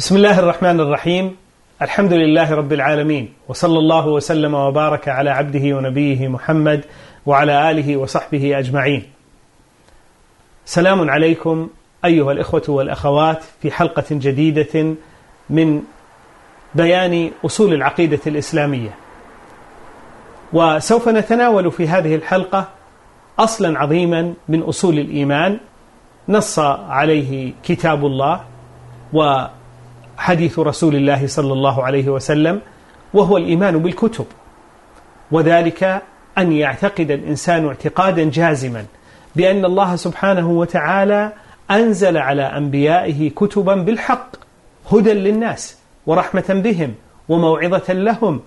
بسم الله الرحمن الرحيم الحمد لله رب العالمين وصلى الله وسلم وبارك على عبده ونبيه محمد وعلى آله وصحبه أجمعين. سلام عليكم أيها الإخوة والأخوات في حلقة جديدة من بيان أصول العقيدة الإسلامية. وسوف نتناول في هذه الحلقة أصلا عظيما من أصول الإيمان نص عليه كتاب الله و حديث رسول الله صلى الله عليه وسلم وهو الإيمان بالكتب وذلك أن يعتقد الإنسان اعتقادا جازما بأن الله سبحانه وتعالى أنزل على أنبيائه كتبا بالحق هدى للناس ورحمة بهم وموعظة لهم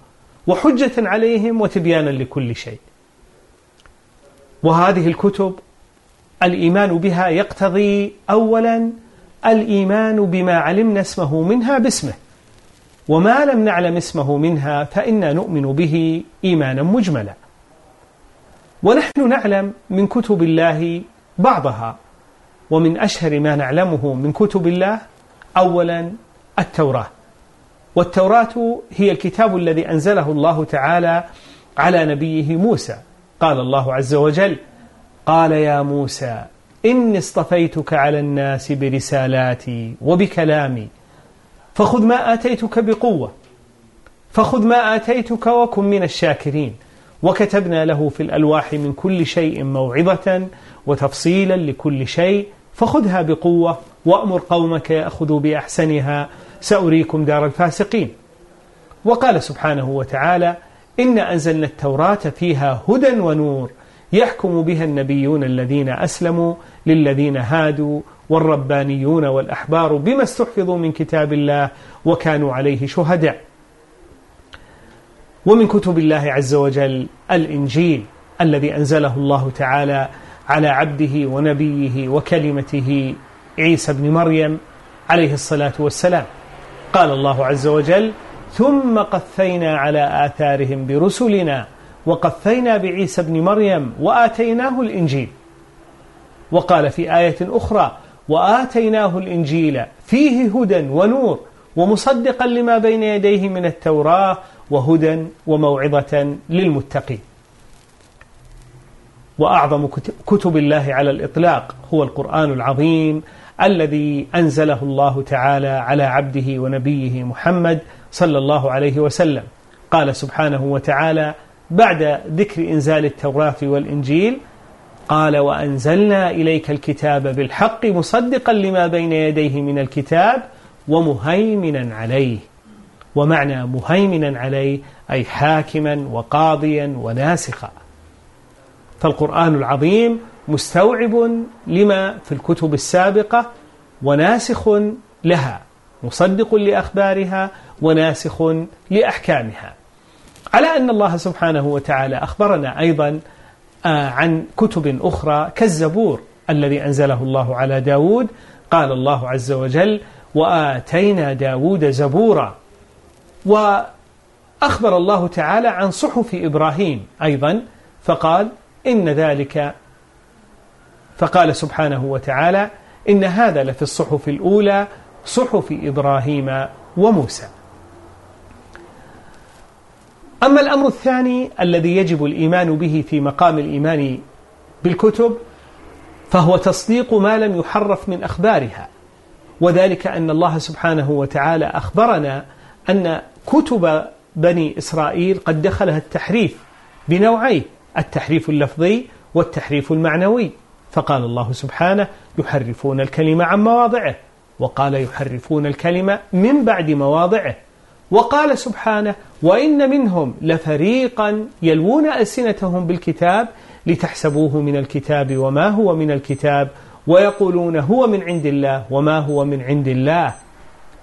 وحجة عليهم وتبيانا لكل شيء. وهذه الكتب الإيمان بها يقتضي اولا الإيمان بما علمنا اسمه منها باسمه. وما لم نعلم اسمه منها فإنا نؤمن به إيمانا مجملا. ونحن نعلم من كتب الله بعضها ومن أشهر ما نعلمه من كتب الله أولا التوراة. والتوراة هي الكتاب الذي أنزله الله تعالى على نبيه موسى. قال الله عز وجل قال يا موسى إني اصطفيتك على الناس برسالاتي وبكلامي. فخذ ما آتيتك بقوة. فخذ ما آتيتك وكن من الشاكرين. وكتبنا له في الألواح من كل شيء موعظة وتفصيلا لكل شيء. فخذها بقوة وأمر قومك يأخذوا بأحسنها. سأريكم دار الفاسقين. وقال سبحانه وتعالى إن أنزلنا التوراة فيها هدى ونور. يحكم بها النبيون الذين أسلموا للذين هادوا والربانيون والأحبار بما استحفظوا من كتاب الله وكانوا عليه شهداء. ومن كتب الله عز وجل الإنجيل الذي أنزله الله تعالى على عبده ونبيه وكلمته عيسى بن مريم عليه الصلاة والسلام. قال الله عز وجل ثم قثينا على آثارهم برسلنا وقفينا بعيسى ابن مريم وآتيناه الإنجيل. وقال في آية أخرى وآتيناه الإنجيل فيه هدى ونور ومصدقا لما بين يديه من التوراة وهدى وموعظة للمتقين. وأعظم كتب الله على الإطلاق هو القرآن العظيم الذي أنزله الله تعالى على عبده ونبيه محمد صلى الله عليه وسلم. قال سبحانه وتعالى بعد ذكر إنزال التوراة والإنجيل قال وأنزلنا إليك الكتاب بالحق مصدقا لما بين يديه من الكتاب ومهيمنا عليه. ومعنى مهيمنا عليه أي حاكما وقاضيا وناسخا. فالقرآن العظيم مستوعب لما في الكتب السابقة وناسخ لها مصدق لأخبارها وناسخ لأحكامها. على أن الله سبحانه وتعالى أخبرنا أيضا آه، عن كتب أخرى كالزبور الذي أنزله الله على داود. قال الله عز وجل وآتينا داود زبورا. وأخبر الله تعالى عن صحف إبراهيم أيضا فقال إن ذلك فقال سبحانه وتعالى إن هذا لفي الصحف الأولى صحف إبراهيم وموسى. أما الأمر الثاني الذي يجب الإيمان به في مقام الإيمان بالكتب فهو تصديق ما لم يحرف من أخبارها وذلك أن الله سبحانه وتعالى أخبرنا أن كتب بني إسرائيل قد دخلها التحريف بنوعين التحريف اللفظي والتحريف المعنوي. فقال الله سبحانه يحرفون الكلمة عن مواضعه وقال يحرفون الكلمة من بعد مواضعه وقال سبحانه وإن منهم لفريقا يلوون ألسنتهم بالكتاب لتحسبوه من الكتاب وما هو من الكتاب ويقولون هو من عند الله وما هو من عند الله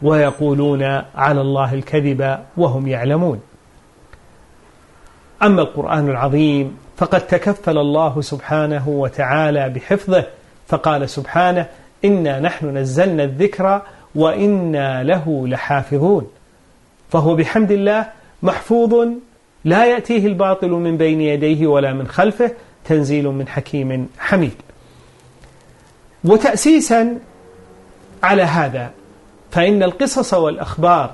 ويقولون على الله الكذب وهم يعلمون. أما القرآن العظيم فقد تكفل الله سبحانه وتعالى بحفظه فقال سبحانه إنا نحن نزلنا الذكر وإنا له لحافظون. فهو بحمد الله محفوظ لا يأتيه الباطل من بين يديه ولا من خلفه تنزيل من حكيم حميد. وتأسيسا على هذا فإن القصص والأخبار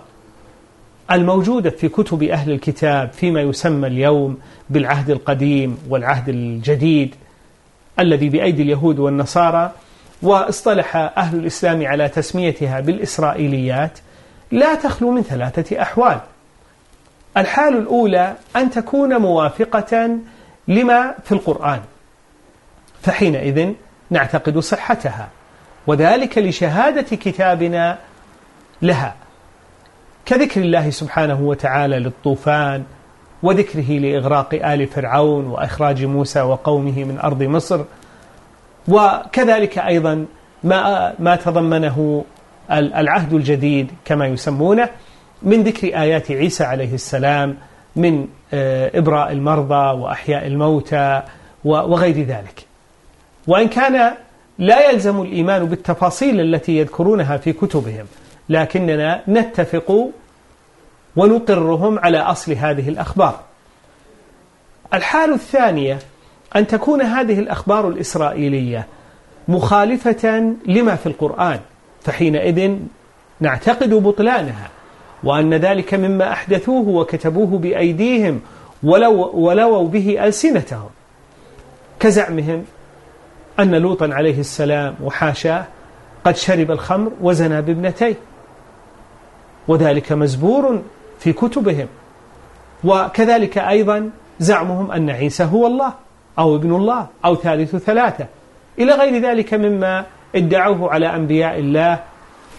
الموجودة في كتب أهل الكتاب فيما يسمى اليوم بالعهد القديم والعهد الجديد الذي بأيدي اليهود والنصارى واصطلح أهل الإسلام على تسميتها بالإسرائيليات لا تخلو من ثلاثة أحوال. الحال الأولى أن تكون موافقة لما في القرآن. فحينئذ نعتقد صحتها وذلك لشهادة كتابنا لها. كذكر الله سبحانه وتعالى للطوفان وذكره لإغراق آل فرعون وإخراج موسى وقومه من أرض مصر وكذلك أيضا ما ما تضمنه العهد الجديد كما يسمونه من ذكر آيات عيسى عليه السلام من آه، إبراء المرضى وأحياء الموتى وغير ذلك. وإن كان لا يلزم الإيمان بالتفاصيل التي يذكرونها في كتبهم لكننا نتفق ونقرهم على أصل هذه الأخبار. الحال الثانية أن تكون هذه الأخبار الإسرائيلية مخالفة لما في القرآن. فحينئذ نعتقد بطلانها وأن ذلك مما أحدثوه وكتبوه بأيديهم ولو ولووا به ألسنتهم. كزعمهم أن لوطا عليه السلام وحاشاه قد شرب الخمر وزنى بابنتيه وذلك مزبور في كتبهم. وكذلك أيضا زعمهم أن عيسى هو الله أو ابن الله أو ثالث ثلاثة إلى غير ذلك مما ادعوه على أنبياء الله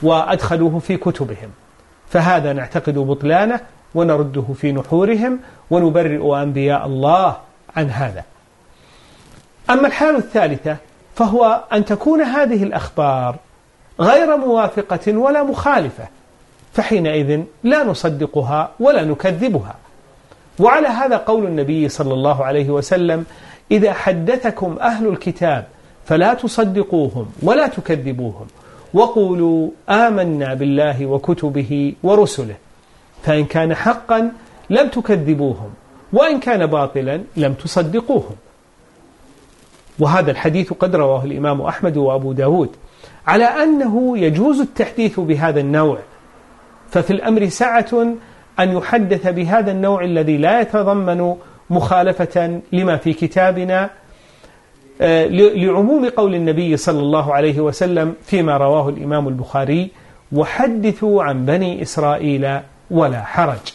وأدخلوه في كتبهم. فهذا نعتقد بطلانه ونرده في نحورهم ونبرئ أنبياء الله عن هذا. أما الحالة الثالثة فهو أن تكون هذه الأخبار غير موافقة ولا مخالفة فحينئذ لا نصدقها ولا نكذبها. وعلى هذا قول النبي صلى الله عليه وسلم إذا حدثكم أهل الكتاب فلا تصدقوهم ولا تكذبوهم وقولوا آمنا بالله وكتبه ورسله. فإن كان حقا لم تكذبوهم وإن كان باطلا لم تصدقوهم. وهذا الحديث قد رواه الإمام أحمد وأبو داود على أنه يجوز التحديث بهذا النوع. ففي الأمر سعة أن يحدث بهذا النوع الذي لا يتضمن مخالفة لما في كتابنا لعموم قول النبي صلى الله عليه وسلم فيما رواه الإمام البخاري وحدثوا عن بني إسرائيل ولا حرج.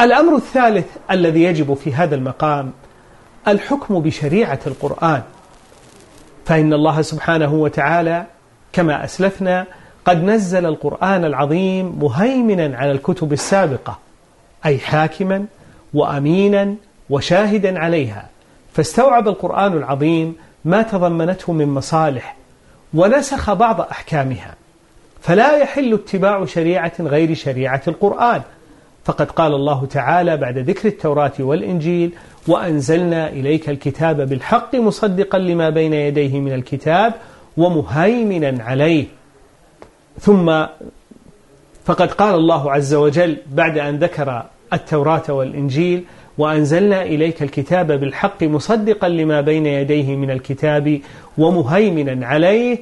الأمر الثالث الذي يجب في هذا المقام الحكم بشريعة القرآن. فإن الله سبحانه وتعالى كما أسلفنا قد نزل القرآن العظيم مهيمنا على الكتب السابقة أي حاكما وأمينا وشاهدا عليها. فاستوعب القرآن العظيم ما تضمنته من مصالح ونسخ بعض أحكامها. فلا يحل اتباع شريعة غير شريعة القرآن. فقد قال الله تعالى بعد ذكر التوراة والإنجيل وأنزلنا إليك الكتاب بالحق مصدقا لما بين يديه من الكتاب ومهيمنا عليه. ثم فقد قال الله عز وجل بعد أن ذكر التوراة والإنجيل وأنزلنا إليك الكتاب بالحق مصدقا لما بين يديه من الكتاب ومهيمنا عليه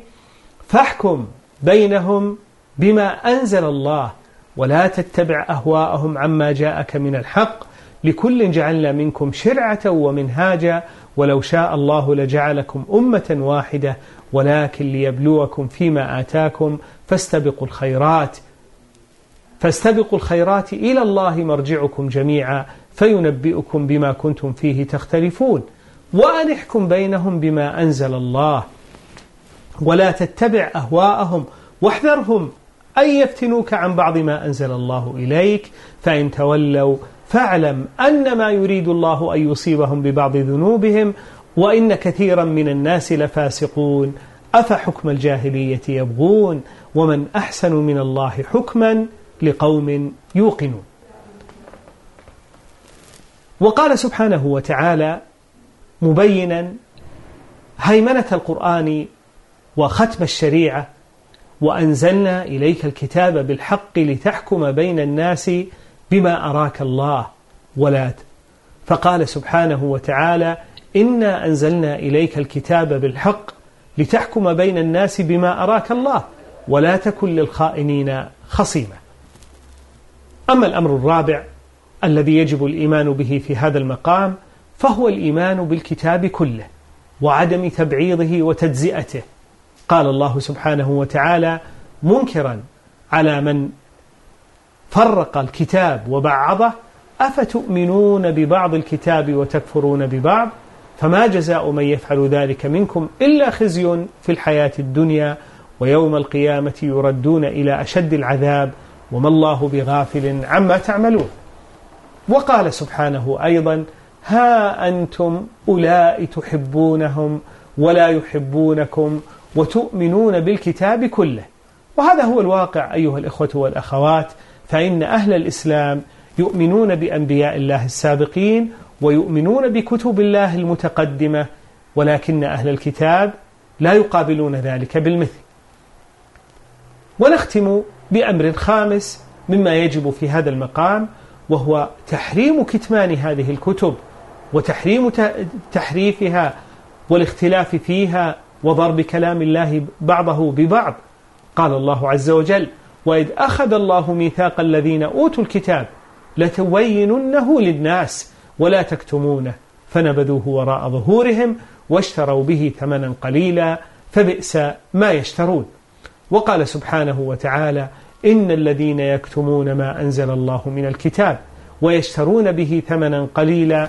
فاحكم بينهم بما أنزل الله ولا تتبع أهواءهم عما جاءك من الحق لكل جعلنا منكم شرعة ومنهاجا ولو شاء الله لجعلكم أمة واحدة ولكن ليبلوكم فيما آتاكم فاستبقوا الخيرات فاستبقوا الخيرات إلى الله مرجعكم جميعا فينبئكم بما كنتم فيه تختلفون. وأن احكم بينهم بما أنزل الله. ولا تتبع أهواءهم. واحذرهم أن يفتنوك عن بعض ما أنزل الله إليك. فإن تولوا فاعلم أن ما يريد الله أن يصيبهم ببعض ذنوبهم. وإن كثيرا من الناس لفاسقون. أفحكم الجاهلية يبغون؟ ومن أحسن من الله حكما لقوم يوقنون. وقال سبحانه وتعالى مبينا هيمنة القرآن وختم الشريعة وأنزلنا إليك الكتاب بالحق لتحكم بين الناس بما أراك الله ولا فقال سبحانه وتعالى إنا أنزلنا إليك الكتاب بالحق لتحكم بين الناس بما أراك الله ولا تكن للخائنين خصيما. أما الأمر الرابع الذي يجب الإيمان به في هذا المقام فهو الإيمان بالكتاب كله وعدم تبعيضه وتجزئته. قال الله سبحانه وتعالى منكرا على من فرق الكتاب وبعضه أفتؤمنون ببعض الكتاب وتكفرون ببعض؟ فما جزاء من يفعل ذلك منكم إلا خزي في الحياة الدنيا ويوم القيامة يردون إلى أشد العذاب وما الله بغافل عما تعملون. وقال سبحانه أيضا ها أنتم أولئك تحبونهم ولا يحبونكم وتؤمنون بالكتاب كله. وهذا هو الواقع أيها الإخوة والأخوات فإن أهل الإسلام يؤمنون بأنبياء الله السابقين ويؤمنون بكتب الله المتقدمة ولكن أهل الكتاب لا يقابلون ذلك بالمثل. ونختم بأمر خامس مما يجب في هذا المقام وهو تحريم كتمان هذه الكتب وتحريم تحريفها والاختلاف فيها وضرب كلام الله بعضه ببعض. قال الله عز وجل وإذ أخذ الله ميثاق الذين أوتوا الكتاب لتبيننه للناس ولا تكتمونه فنبذوه وراء ظهورهم واشتروا به ثمنا قليلا فبئس ما يشترون. وقال سبحانه وتعالى إن الذين يكتمون ما أنزل الله من الكتاب ويشترون به ثمنا قليلا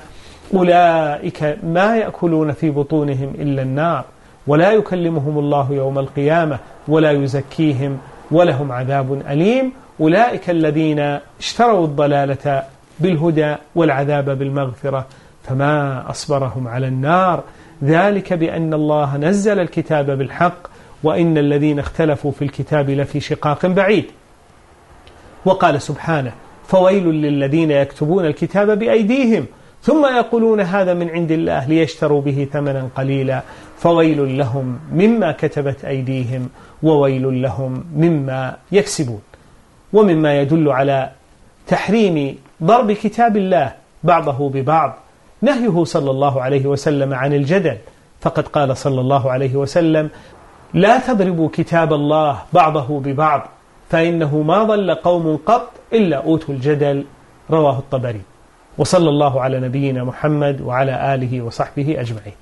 أولئك ما يأكلون في بطونهم إلا النار ولا يكلمهم الله يوم القيامة ولا يزكيهم ولهم عذاب أليم أولئك الذين اشتروا الضلالة بالهدى والعذاب بالمغفرة فما أصبرهم على النار ذلك بأن الله نزل الكتاب بالحق وإن الذين اختلفوا في الكتاب لفي شقاق بعيد وقال سبحانه فويل للذين يكتبون الكتاب بأيديهم ثم يقولون هذا من عند الله ليشتروا به ثمنا قليلا. فويل لهم مما كتبت أيديهم وويل لهم مما يكسبون. ومما يدل على تحريم ضرب كتاب الله بعضه ببعض. نهيه صلى الله عليه وسلم عن الجدل. فقد قال صلى الله عليه وسلم لا تضربوا كتاب الله بعضه ببعض. فإنه ما ضل قوم قط إلا أوتوا الجدل رواه الطبري. وصلى الله على نبينا محمد وعلى آله وصحبه أجمعين.